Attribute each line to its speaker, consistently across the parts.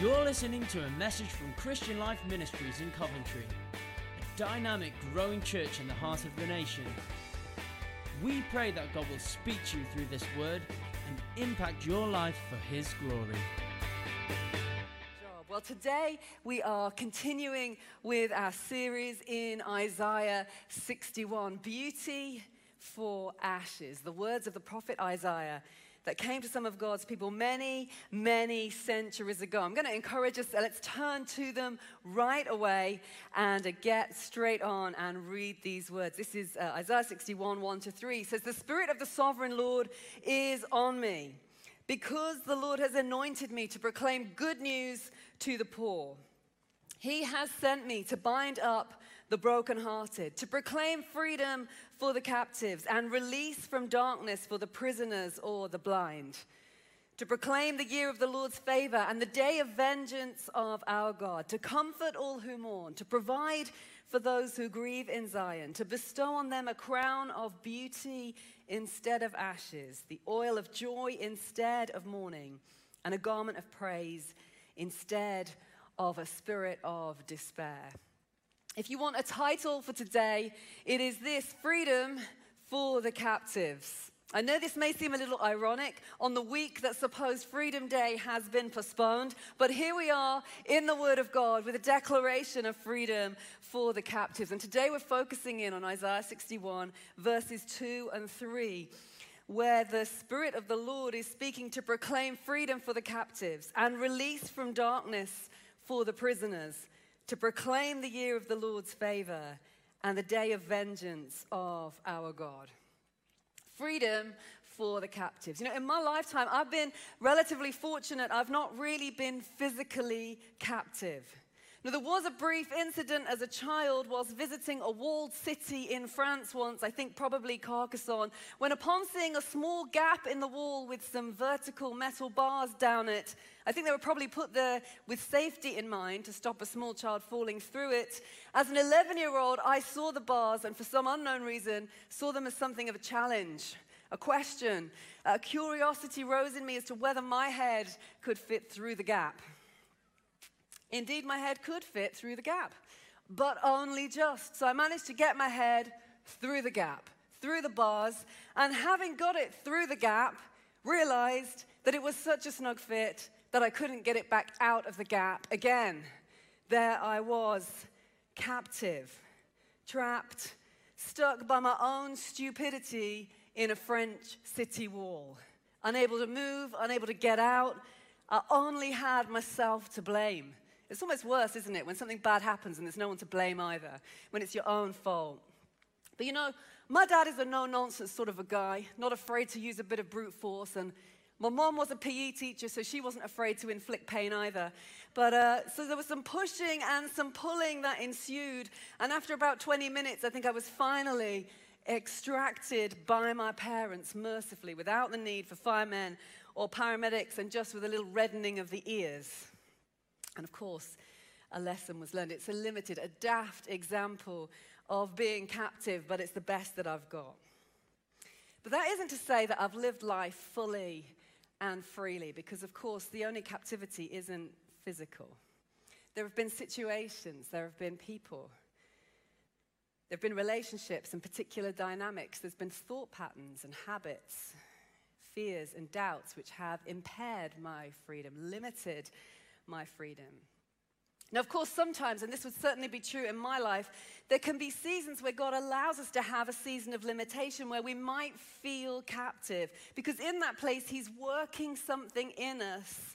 Speaker 1: You're listening to a message from Christian Life Ministries in Coventry, a dynamic, growing church in the heart of the nation. We pray that God will speak to you through this word and impact your life for His glory.
Speaker 2: Well, today we are continuing with our series in Isaiah 61 Beauty for Ashes, the words of the prophet Isaiah that came to some of God's people many, many centuries ago. I'm going to encourage us, let's turn to them right away and uh, get straight on and read these words. This is uh, Isaiah 61, 1 to 3. It says, The Spirit of the sovereign Lord is on me because the Lord has anointed me to proclaim good news to the poor. He has sent me to bind up the brokenhearted, to proclaim freedom for the captives and release from darkness for the prisoners or the blind, to proclaim the year of the Lord's favor and the day of vengeance of our God, to comfort all who mourn, to provide for those who grieve in Zion, to bestow on them a crown of beauty instead of ashes, the oil of joy instead of mourning, and a garment of praise instead of a spirit of despair. If you want a title for today, it is this Freedom for the Captives. I know this may seem a little ironic on the week that supposed Freedom Day has been postponed, but here we are in the Word of God with a declaration of freedom for the captives. And today we're focusing in on Isaiah 61, verses 2 and 3 where the Spirit of the Lord is speaking to proclaim freedom for the captives and release from darkness for the prisoners to proclaim the year of the Lord's favor and the day of vengeance of our God. Freedom for the captives. You know, in my lifetime, I've been relatively fortunate. I've not really been physically captive. Now, there was a brief incident as a child whilst visiting a walled city in France once, I think probably Carcassonne, when upon seeing a small gap in the wall with some vertical metal bars down it, I think they were probably put there with safety in mind to stop a small child falling through it. As an 11 year old, I saw the bars and for some unknown reason saw them as something of a challenge a question. A curiosity rose in me as to whether my head could fit through the gap. Indeed, my head could fit through the gap, but only just. So I managed to get my head through the gap, through the bars, and having got it through the gap, realized that it was such a snug fit that I couldn't get it back out of the gap again. There I was, captive, trapped, stuck by my own stupidity in a French city wall, unable to move, unable to get out. I only had myself to blame. It's almost worse, isn't it, when something bad happens and there's no one to blame either, when it's your own fault. But you know, my dad is a no nonsense sort of a guy, not afraid to use a bit of brute force. And my mom was a PE teacher, so she wasn't afraid to inflict pain either. But uh, so there was some pushing and some pulling that ensued. And after about 20 minutes, I think I was finally extracted by my parents mercifully without the need for firemen or paramedics and just with a little reddening of the ears. And of course, a lesson was learned. It's a limited, a daft example of being captive, but it's the best that I've got. But that isn't to say that I've lived life fully and freely, because of course, the only captivity isn't physical. There have been situations, there have been people, there have been relationships and particular dynamics, there's been thought patterns and habits, fears and doubts which have impaired my freedom, limited my freedom. Now, of course, sometimes, and this would certainly be true in my life, there can be seasons where God allows us to have a season of limitation where we might feel captive. Because in that place, He's working something in us,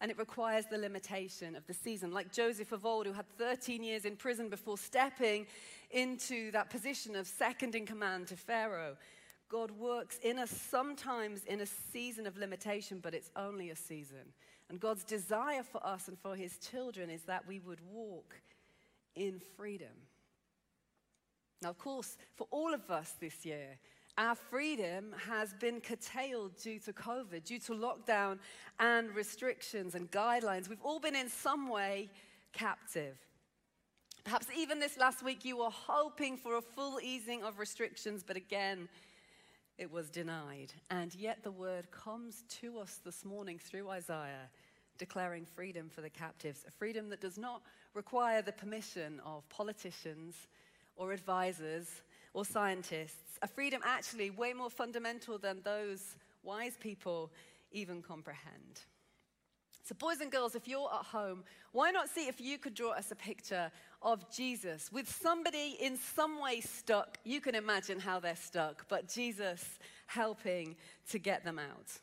Speaker 2: and it requires the limitation of the season. Like Joseph of old, who had 13 years in prison before stepping into that position of second in command to Pharaoh. God works in us sometimes in a season of limitation, but it's only a season. And God's desire for us and for his children is that we would walk in freedom. Now, of course, for all of us this year, our freedom has been curtailed due to COVID, due to lockdown and restrictions and guidelines. We've all been in some way captive. Perhaps even this last week you were hoping for a full easing of restrictions, but again, it was denied. And yet the word comes to us this morning through Isaiah declaring freedom for the captives, a freedom that does not require the permission of politicians or advisors or scientists, a freedom actually way more fundamental than those wise people even comprehend. So, boys and girls, if you're at home, why not see if you could draw us a picture of Jesus with somebody in some way stuck? You can imagine how they're stuck, but Jesus helping to get them out.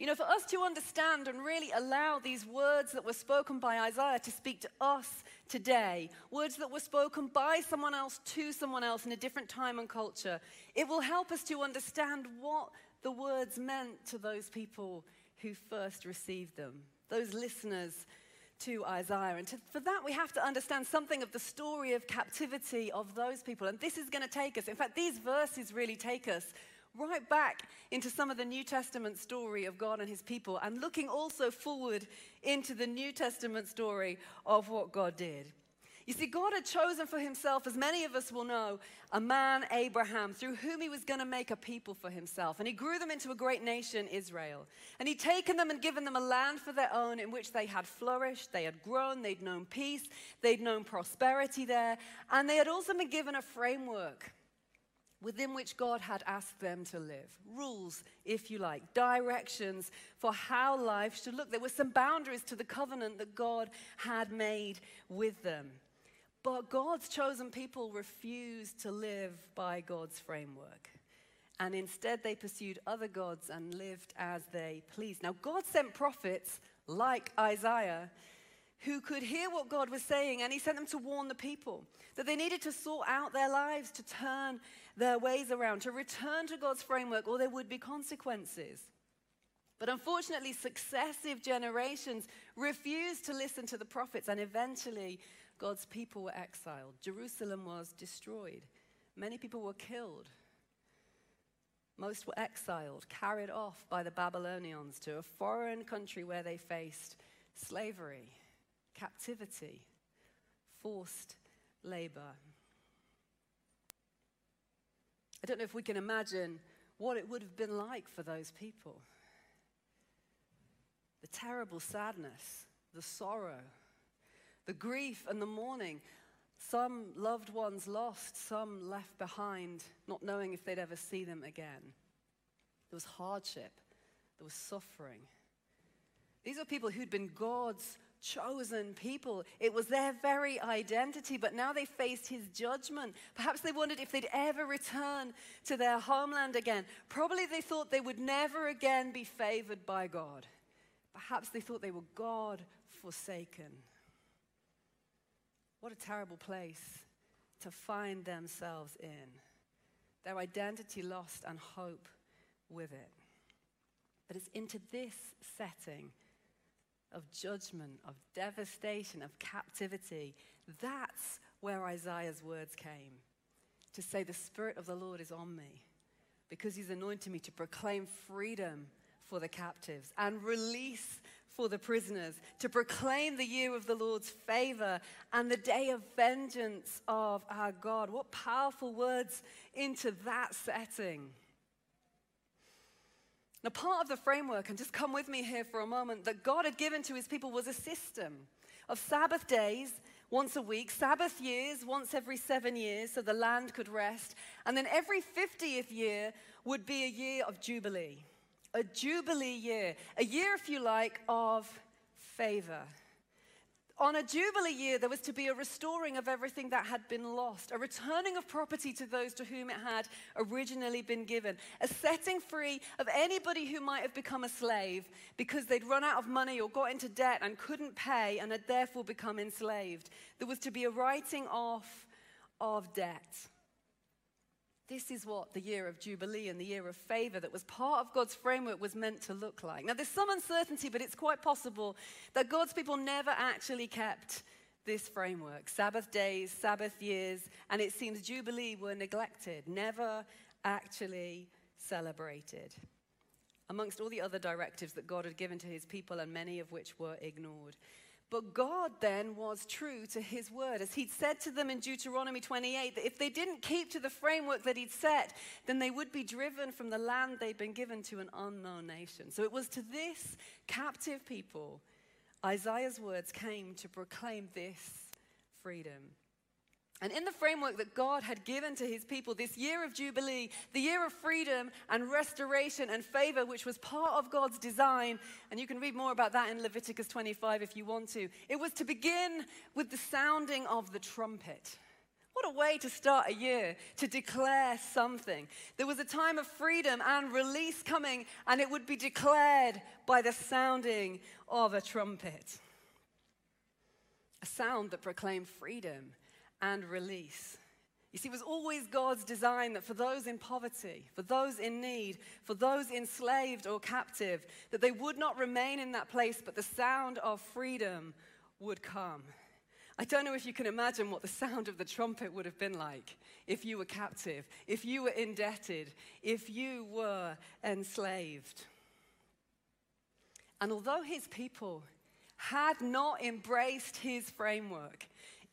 Speaker 2: You know, for us to understand and really allow these words that were spoken by Isaiah to speak to us today, words that were spoken by someone else to someone else in a different time and culture, it will help us to understand what the words meant to those people who first received them, those listeners to Isaiah. And to, for that, we have to understand something of the story of captivity of those people. And this is going to take us, in fact, these verses really take us right back into some of the New Testament story of God and his people, and looking also forward into the New Testament story of what God did. You see, God had chosen for himself, as many of us will know, a man, Abraham, through whom he was going to make a people for himself. And he grew them into a great nation, Israel. And he'd taken them and given them a land for their own in which they had flourished, they had grown, they'd known peace, they'd known prosperity there, and they had also been given a framework within which God had asked them to live. Rules, if you like, directions for how life should look. There were some boundaries to the covenant that God had made with them. But God's chosen people refused to live by God's framework. And instead, they pursued other gods and lived as they pleased. Now, God sent prophets like Isaiah who could hear what God was saying, and he sent them to warn the people that they needed to sort out their lives, to turn their ways around, to return to God's framework, or there would be consequences. But unfortunately, successive generations refused to listen to the prophets, and eventually, God's people were exiled. Jerusalem was destroyed. Many people were killed. Most were exiled, carried off by the Babylonians to a foreign country where they faced slavery, captivity, forced labor. I don't know if we can imagine what it would have been like for those people. The terrible sadness, the sorrow, the grief and the mourning. Some loved ones lost, some left behind, not knowing if they'd ever see them again. There was hardship, there was suffering. These are people who'd been God's chosen people. It was their very identity, but now they faced his judgment. Perhaps they wondered if they'd ever return to their homeland again. Probably they thought they would never again be favored by God. Perhaps they thought they were God forsaken. What a terrible place to find themselves in. Their identity lost and hope with it. But it's into this setting of judgment, of devastation, of captivity. That's where Isaiah's words came to say, The Spirit of the Lord is on me because He's anointed me to proclaim freedom for the captives and release for the prisoners, to proclaim the year of the Lord's favor and the day of vengeance of our God. What powerful words into that setting. Now, part of the framework, and just come with me here for a moment, that God had given to his people was a system of Sabbath days once a week, Sabbath years once every seven years, so the land could rest, and then every 50th year would be a year of Jubilee. A Jubilee year, a year, if you like, of favor on a Jubilee year, there was to be a restoring of everything that had been lost, a returning of property to those to whom it had originally been given, a setting free of anybody who might have become a slave because they'd run out of money or got into debt and couldn't pay and had therefore become enslaved. There was to be a writing off of debt. This is what the year of Jubilee and the year of favor that was part of God's framework was meant to look like. Now, there's some uncertainty, but it's quite possible that God's people never actually kept this framework. Sabbath days, Sabbath years, and it seems Jubilee were neglected, never actually celebrated. Amongst all the other directives that God had given to his people, and many of which were ignored. But God then was true to his word. As he'd said to them in Deuteronomy 28, that if they didn't keep to the framework that he'd set, then they would be driven from the land they'd been given to an unknown nation. So it was to this captive people Isaiah's words came to proclaim this freedom. And in the framework that God had given to his people, this year of Jubilee, the year of freedom and restoration and favor, which was part of God's design, and you can read more about that in Leviticus 25 if you want to, it was to begin with the sounding of the trumpet. What a way to start a year, to declare something. There was a time of freedom and release coming, and it would be declared by the sounding of a trumpet. A sound that proclaimed freedom and release. You see, it was always God's design that for those in poverty, for those in need, for those enslaved or captive, that they would not remain in that place, but the sound of freedom would come. I don't know if you can imagine what the sound of the trumpet would have been like if you were captive, if you were indebted, if you were enslaved. And although his people had not embraced his framework,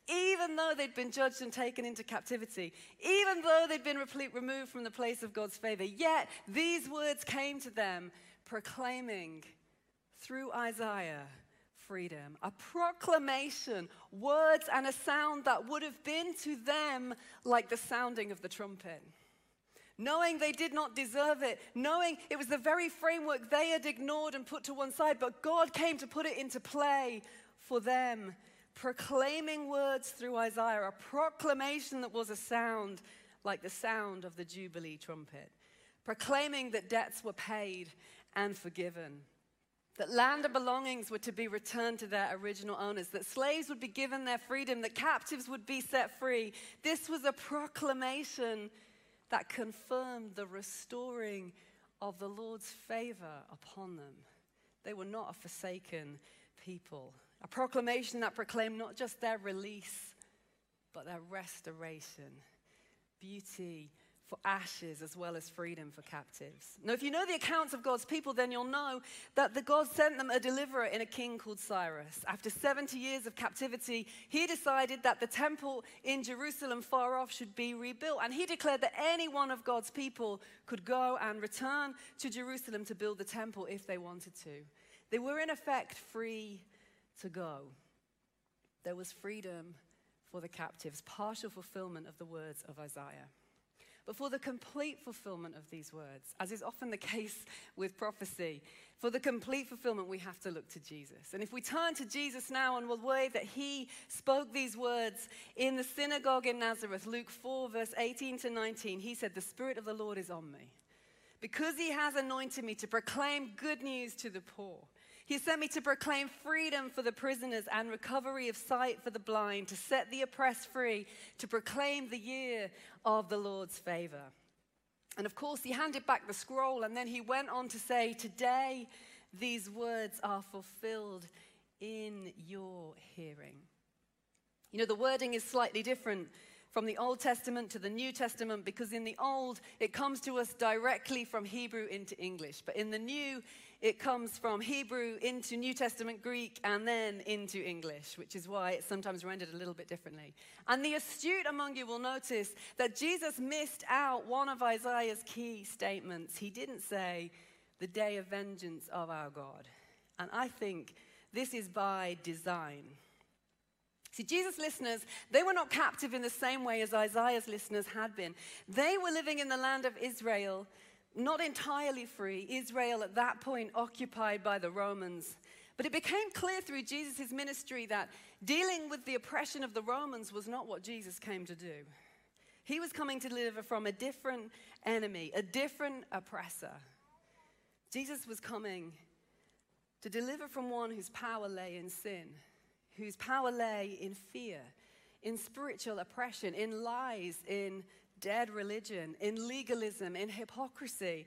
Speaker 2: even though they'd been judged and taken into captivity, even though they'd been removed from the place of God's favor, yet these words came to them proclaiming through Isaiah freedom, a proclamation, words and a sound that would have been to them like the sounding of the trumpet. Knowing they did not deserve it, knowing it was the very framework they had ignored and put to one side, but God came to put it into play for them proclaiming words through Isaiah, a proclamation that was a sound like the sound of the Jubilee trumpet, proclaiming that debts were paid and forgiven, that land and belongings were to be returned to their original owners, that slaves would be given their freedom, that captives would be set free. This was a proclamation that confirmed the restoring of the Lord's favor upon them. They were not a forsaken people. A proclamation that proclaimed not just their release, but their restoration, beauty for ashes as well as freedom for captives. Now, if you know the accounts of God's people, then you'll know that the God sent them a deliverer in a king called Cyrus. After 70 years of captivity, he decided that the temple in Jerusalem far off should be rebuilt. And he declared that any one of God's people could go and return to Jerusalem to build the temple if they wanted to. They were, in effect, free to go. There was freedom for the captives, partial fulfillment of the words of Isaiah. But for the complete fulfillment of these words, as is often the case with prophecy, for the complete fulfillment, we have to look to Jesus. And if we turn to Jesus now and the way that he spoke these words in the synagogue in Nazareth, Luke 4, verse 18 to 19, he said, The Spirit of the Lord is on me because he has anointed me to proclaim good news to the poor. He sent me to proclaim freedom for the prisoners and recovery of sight for the blind, to set the oppressed free, to proclaim the year of the Lord's favor. And of course, he handed back the scroll and then he went on to say, Today these words are fulfilled in your hearing. You know, the wording is slightly different from the Old Testament to the New Testament because in the Old, it comes to us directly from Hebrew into English. But in the New, it comes from Hebrew into New Testament Greek and then into English, which is why it's sometimes rendered a little bit differently. And the astute among you will notice that Jesus missed out one of Isaiah's key statements. He didn't say, the day of vengeance of our God. And I think this is by design. See, Jesus' listeners, they were not captive in the same way as Isaiah's listeners had been. They were living in the land of Israel not entirely free, Israel at that point occupied by the Romans. But it became clear through Jesus' ministry that dealing with the oppression of the Romans was not what Jesus came to do. He was coming to deliver from a different enemy, a different oppressor. Jesus was coming to deliver from one whose power lay in sin, whose power lay in fear, in spiritual oppression, in lies, in dead religion, in legalism, in hypocrisy,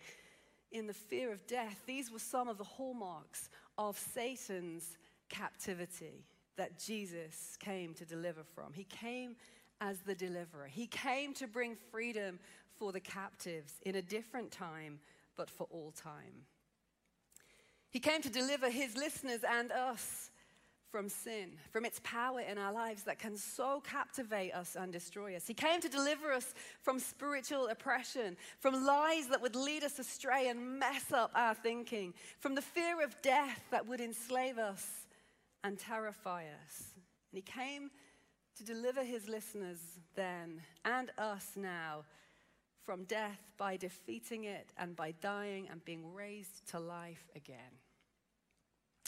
Speaker 2: in the fear of death. These were some of the hallmarks of Satan's captivity that Jesus came to deliver from. He came as the deliverer, he came to bring freedom for the captives in a different time, but for all time. He came to deliver his listeners and us from sin, from its power in our lives that can so captivate us and destroy us. He came to deliver us from spiritual oppression, from lies that would lead us astray and mess up our thinking, from the fear of death that would enslave us and terrify us. And he came to deliver his listeners then and us now from death by defeating it and by dying and being raised to life again.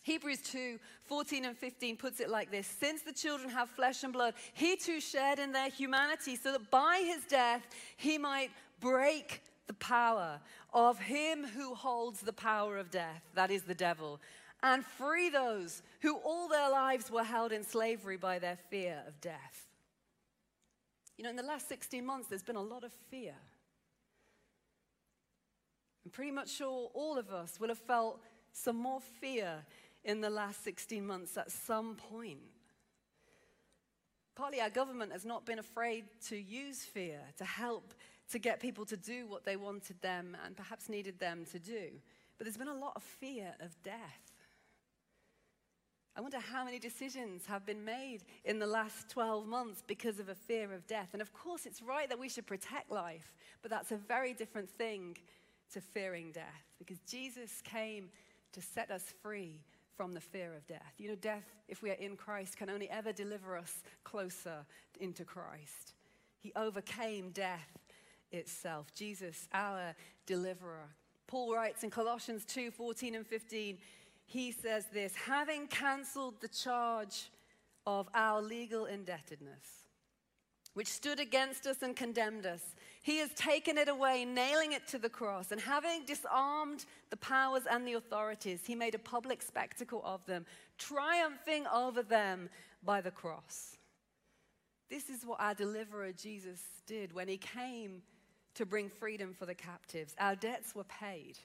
Speaker 2: Hebrews 2 14 and 15 puts it like this Since the children have flesh and blood, he too shared in their humanity, so that by his death he might break the power of him who holds the power of death, that is the devil, and free those who all their lives were held in slavery by their fear of death. You know, in the last 16 months, there's been a lot of fear. I'm pretty much sure all of us will have felt some more fear in the last 16 months at some point. Partly, our government has not been afraid to use fear to help to get people to do what they wanted them and perhaps needed them to do. But there's been a lot of fear of death. I wonder how many decisions have been made in the last 12 months because of a fear of death. And of course, it's right that we should protect life, but that's a very different thing to fearing death because Jesus came to set us free from the fear of death. You know, death, if we are in Christ, can only ever deliver us closer into Christ. He overcame death itself. Jesus, our deliverer. Paul writes in Colossians 2 14 and 15, he says this having cancelled the charge of our legal indebtedness, which stood against us and condemned us he has taken it away, nailing it to the cross, and having disarmed the powers and the authorities, he made a public spectacle of them, triumphing over them by the cross. This is what our deliverer Jesus did when he came to bring freedom for the captives. Our debts were paid,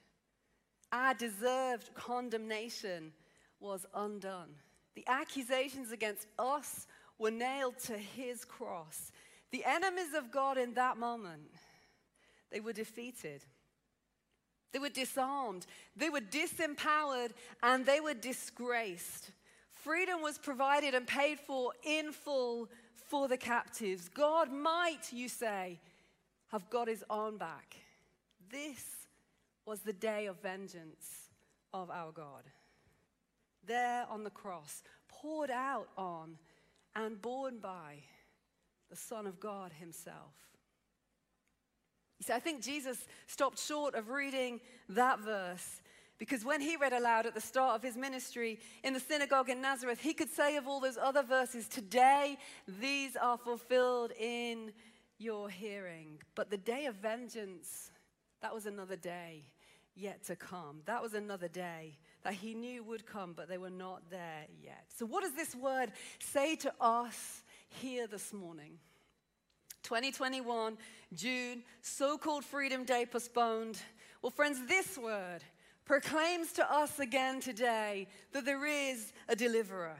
Speaker 2: our deserved condemnation was undone. The accusations against us were nailed to his cross. The enemies of God in that moment, they were defeated. They were disarmed. They were disempowered and they were disgraced. Freedom was provided and paid for in full for the captives. God might, you say, have got his arm back. This was the day of vengeance of our God. There on the cross, poured out on and borne by the Son of God Himself. You see, I think Jesus stopped short of reading that verse because when he read aloud at the start of his ministry in the synagogue in Nazareth, he could say of all those other verses, Today these are fulfilled in your hearing. But the day of vengeance, that was another day yet to come. That was another day that he knew would come, but they were not there yet. So, what does this word say to us here this morning. 2021, June, so called Freedom Day postponed. Well, friends, this word proclaims to us again today that there is a deliverer.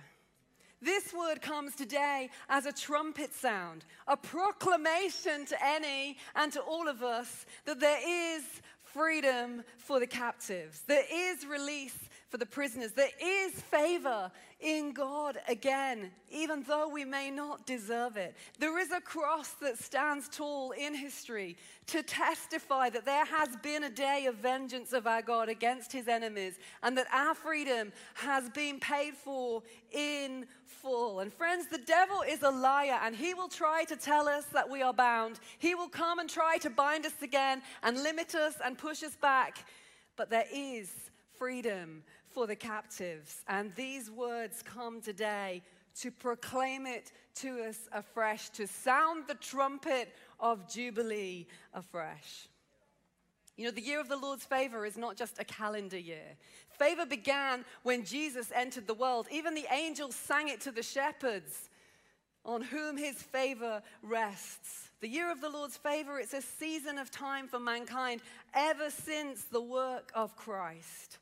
Speaker 2: This word comes today as a trumpet sound, a proclamation to any and to all of us that there is freedom for the captives, there is release for the prisoners. There is favor in God again, even though we may not deserve it. There is a cross that stands tall in history to testify that there has been a day of vengeance of our God against his enemies and that our freedom has been paid for in full. And friends, the devil is a liar and he will try to tell us that we are bound. He will come and try to bind us again and limit us and push us back. But there is freedom for the captives. And these words come today to proclaim it to us afresh, to sound the trumpet of Jubilee afresh. You know, the year of the Lord's favor is not just a calendar year. Favor began when Jesus entered the world. Even the angels sang it to the shepherds on whom his favor rests. The year of the Lord's favor, it's a season of time for mankind ever since the work of Christ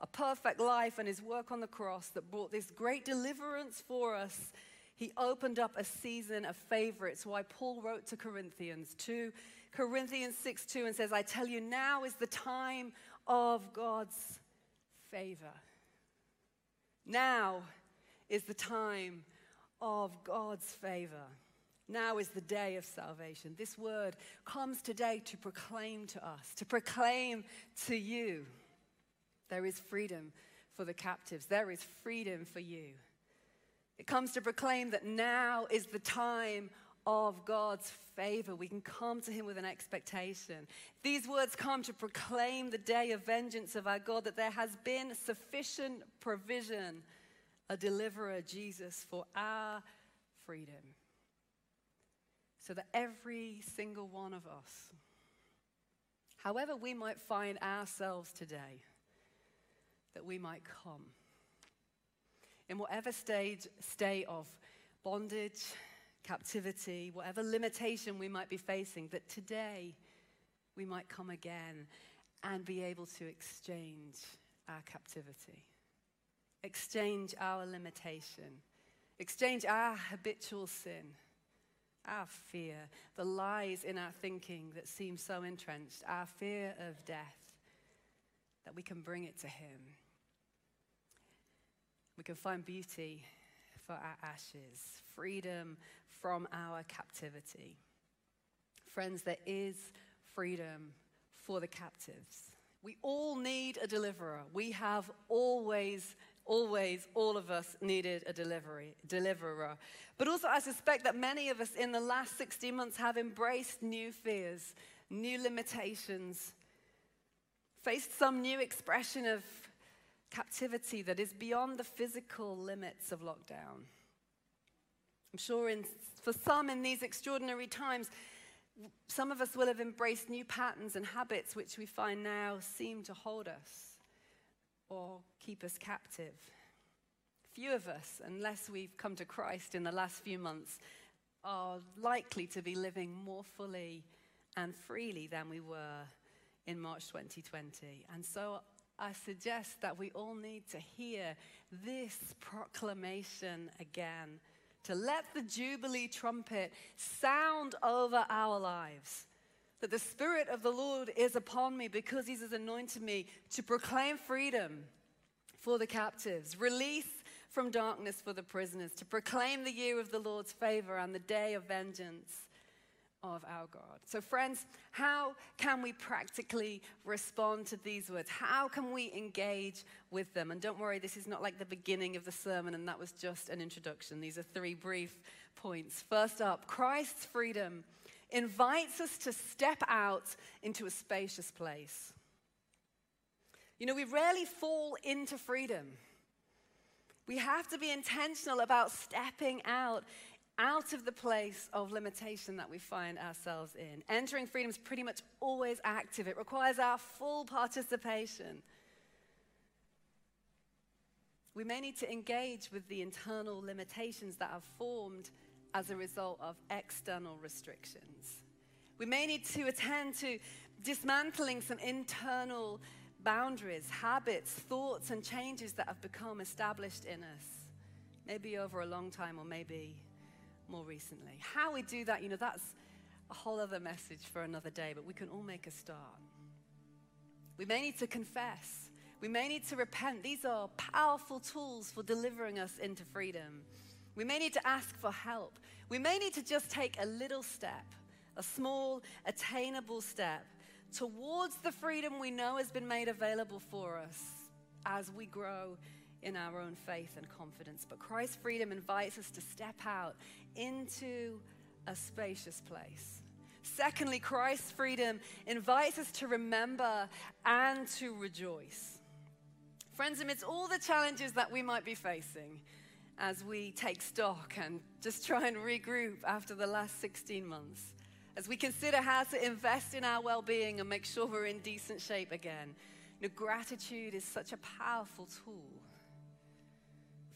Speaker 2: a perfect life and his work on the cross that brought this great deliverance for us, he opened up a season of favorites. Why Paul wrote to Corinthians 2 Corinthians 6 2 and says, I tell you, now is the time of God's favor. Now is the time of God's favor. Now is the day of salvation. This word comes today to proclaim to us, to proclaim to you there is freedom for the captives, there is freedom for you. It comes to proclaim that now is the time of God's favor. We can come to Him with an expectation. These words come to proclaim the day of vengeance of our God, that there has been sufficient provision, a deliverer, Jesus, for our freedom. So that every single one of us, however we might find ourselves today, that we might come. In whatever stage, state of bondage, captivity, whatever limitation we might be facing, that today we might come again and be able to exchange our captivity, exchange our limitation, exchange our habitual sin, our fear, the lies in our thinking that seem so entrenched, our fear of death, that we can bring it to Him. We can find beauty for our ashes, freedom from our captivity. Friends, there is freedom for the captives. We all need a deliverer. We have always, always, all of us needed a delivery, deliverer. But also, I suspect that many of us in the last 60 months have embraced new fears, new limitations, faced some new expression of captivity that is beyond the physical limits of lockdown. I'm sure in, for some in these extraordinary times, some of us will have embraced new patterns and habits which we find now seem to hold us or keep us captive. Few of us, unless we've come to Christ in the last few months, are likely to be living more fully and freely than we were in March 2020. And so I suggest that we all need to hear this proclamation again to let the Jubilee trumpet sound over our lives. That the Spirit of the Lord is upon me because He has anointed me to proclaim freedom for the captives, release from darkness for the prisoners, to proclaim the year of the Lord's favor and the day of vengeance of our God. So, friends, how can we practically respond to these words? How can we engage with them? And don't worry, this is not like the beginning of the sermon, and that was just an introduction. These are three brief points. First up, Christ's freedom invites us to step out into a spacious place. You know, we rarely fall into freedom. We have to be intentional about stepping out out of the place of limitation that we find ourselves in. Entering freedom is pretty much always active, it requires our full participation. We may need to engage with the internal limitations that have formed as a result of external restrictions. We may need to attend to dismantling some internal boundaries, habits, thoughts, and changes that have become established in us, maybe over a long time or maybe more recently. How we do that, you know, that's a whole other message for another day, but we can all make a start. We may need to confess. We may need to repent. These are powerful tools for delivering us into freedom. We may need to ask for help. We may need to just take a little step, a small, attainable step towards the freedom we know has been made available for us as we grow in our own faith and confidence. But Christ's freedom invites us to step out into a spacious place. Secondly, Christ's freedom invites us to remember and to rejoice. Friends, amidst all the challenges that we might be facing as we take stock and just try and regroup after the last 16 months, as we consider how to invest in our well being and make sure we're in decent shape again, you know, gratitude is such a powerful tool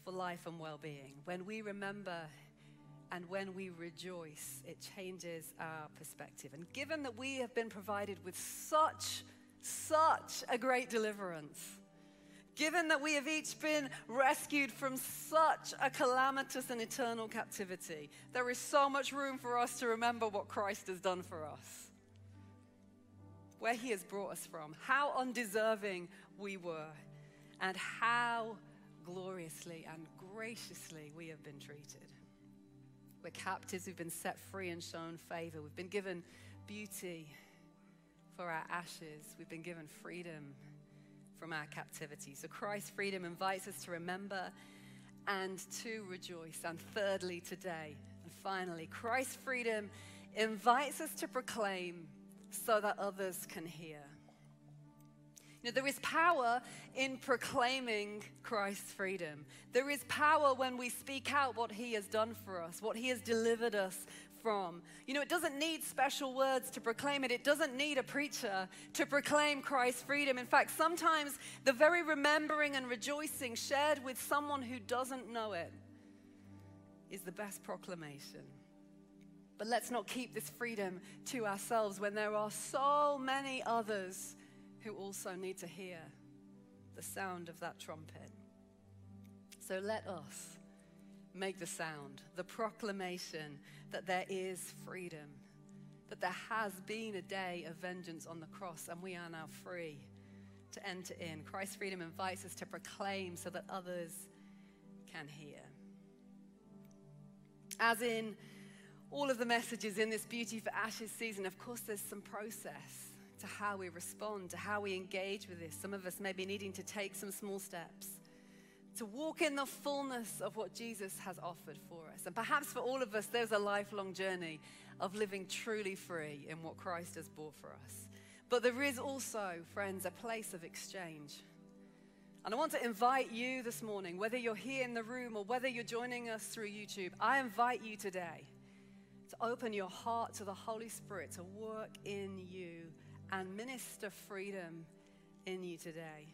Speaker 2: for life and well being. When we remember and when we rejoice, it changes our perspective. And given that we have been provided with such, such a great deliverance, given that we have each been rescued from such a calamitous and eternal captivity, there is so much room for us to remember what Christ has done for us, where he has brought us from, how undeserving we were, and how gloriously and graciously we have been treated. We're captives, we've been set free and shown favor. We've been given beauty for our ashes, we've been given freedom from our captivity. So Christ's freedom invites us to remember and to rejoice. And thirdly, today, and finally, Christ's freedom invites us to proclaim so that others can hear. There is power in proclaiming Christ's freedom. There is power when we speak out what he has done for us, what he has delivered us from. You know, it doesn't need special words to proclaim it, it doesn't need a preacher to proclaim Christ's freedom. In fact, sometimes the very remembering and rejoicing shared with someone who doesn't know it is the best proclamation. But let's not keep this freedom to ourselves when there are so many others who also need to hear the sound of that trumpet. So let us make the sound, the proclamation that there is freedom, that there has been a day of vengeance on the cross, and we are now free to enter in. Christ's freedom invites us to proclaim so that others can hear. As in all of the messages in this Beauty for Ashes season, of course, there's some process to how we respond, to how we engage with this. Some of us may be needing to take some small steps to walk in the fullness of what Jesus has offered for us. And perhaps for all of us, there's a lifelong journey of living truly free in what Christ has bought for us. But there is also, friends, a place of exchange. And I want to invite you this morning, whether you're here in the room or whether you're joining us through YouTube, I invite you today to open your heart to the Holy Spirit to work in you and minister freedom in you today.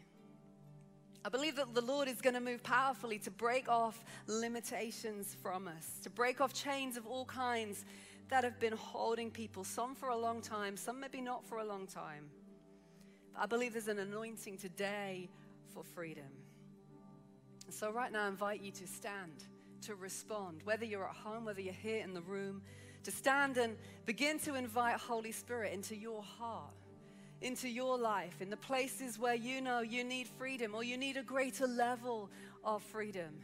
Speaker 2: I believe that the Lord is going to move powerfully to break off limitations from us, to break off chains of all kinds that have been holding people, some for a long time, some maybe not for a long time. But I believe there's an anointing today for freedom. So, right now, I invite you to stand, to respond, whether you're at home, whether you're here in the room, to stand and begin to invite Holy Spirit into your heart into your life, in the places where you know you need freedom or you need a greater level of freedom.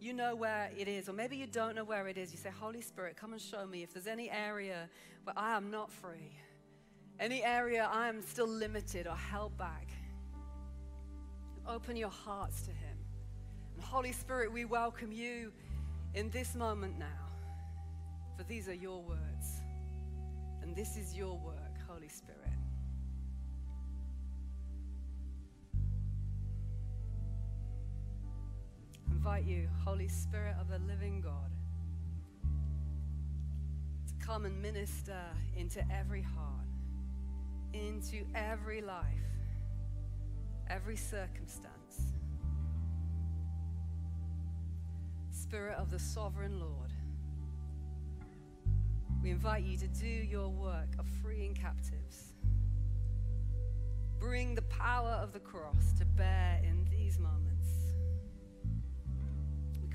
Speaker 2: You know where it is, or maybe you don't know where it is. You say, Holy Spirit, come and show me if there's any area where I am not free, any area I am still limited or held back. Open your hearts to Him. And Holy Spirit, we welcome you in this moment now, for these are your words, and this is your work, Holy Spirit. Invite you, Holy Spirit of the living God, to come and minister into every heart, into every life, every circumstance. Spirit of the sovereign Lord, we invite you to do your work of freeing captives. Bring the power of the cross to bear in these moments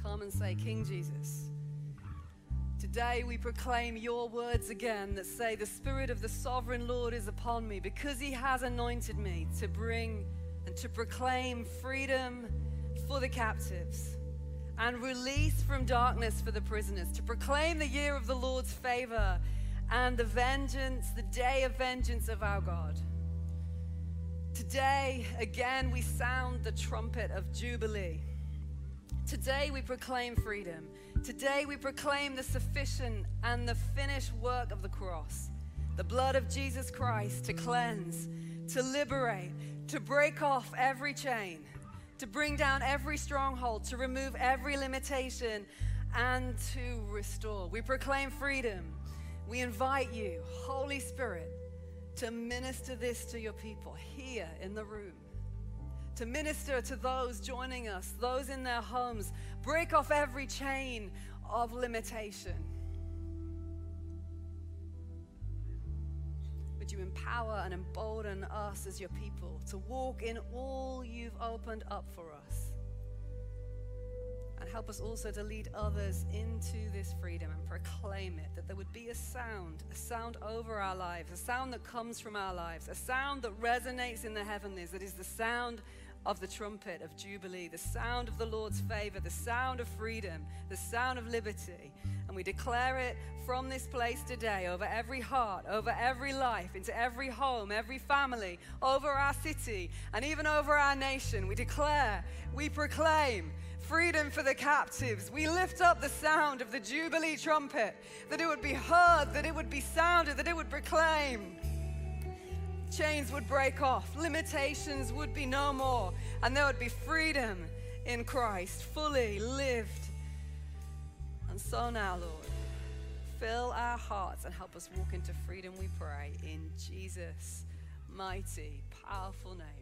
Speaker 2: come and say, King Jesus, today we proclaim your words again that say, The Spirit of the sovereign Lord is upon me because he has anointed me to bring and to proclaim freedom for the captives and release from darkness for the prisoners, to proclaim the year of the Lord's favor and the vengeance, the day of vengeance of our God. Today, again, we sound the trumpet of Jubilee. Today we proclaim freedom. Today we proclaim the sufficient and the finished work of the cross, the blood of Jesus Christ to cleanse, to liberate, to break off every chain, to bring down every stronghold, to remove every limitation, and to restore. We proclaim freedom. We invite you, Holy Spirit, to minister this to your people here in the room to minister to those joining us, those in their homes. Break off every chain of limitation. Would you empower and embolden us as your people to walk in all you've opened up for us? And help us also to lead others into this freedom and proclaim it, that there would be a sound, a sound over our lives, a sound that comes from our lives, a sound that resonates in the heavenlies, that is the sound of the trumpet of Jubilee, the sound of the Lord's favor, the sound of freedom, the sound of liberty. And we declare it from this place today over every heart, over every life, into every home, every family, over our city, and even over our nation. We declare, we proclaim freedom for the captives. We lift up the sound of the Jubilee trumpet, that it would be heard, that it would be sounded, that it would proclaim chains would break off, limitations would be no more, and there would be freedom in Christ, fully lived. And so now, Lord, fill our hearts and help us walk into freedom, we pray, in Jesus' mighty, powerful name.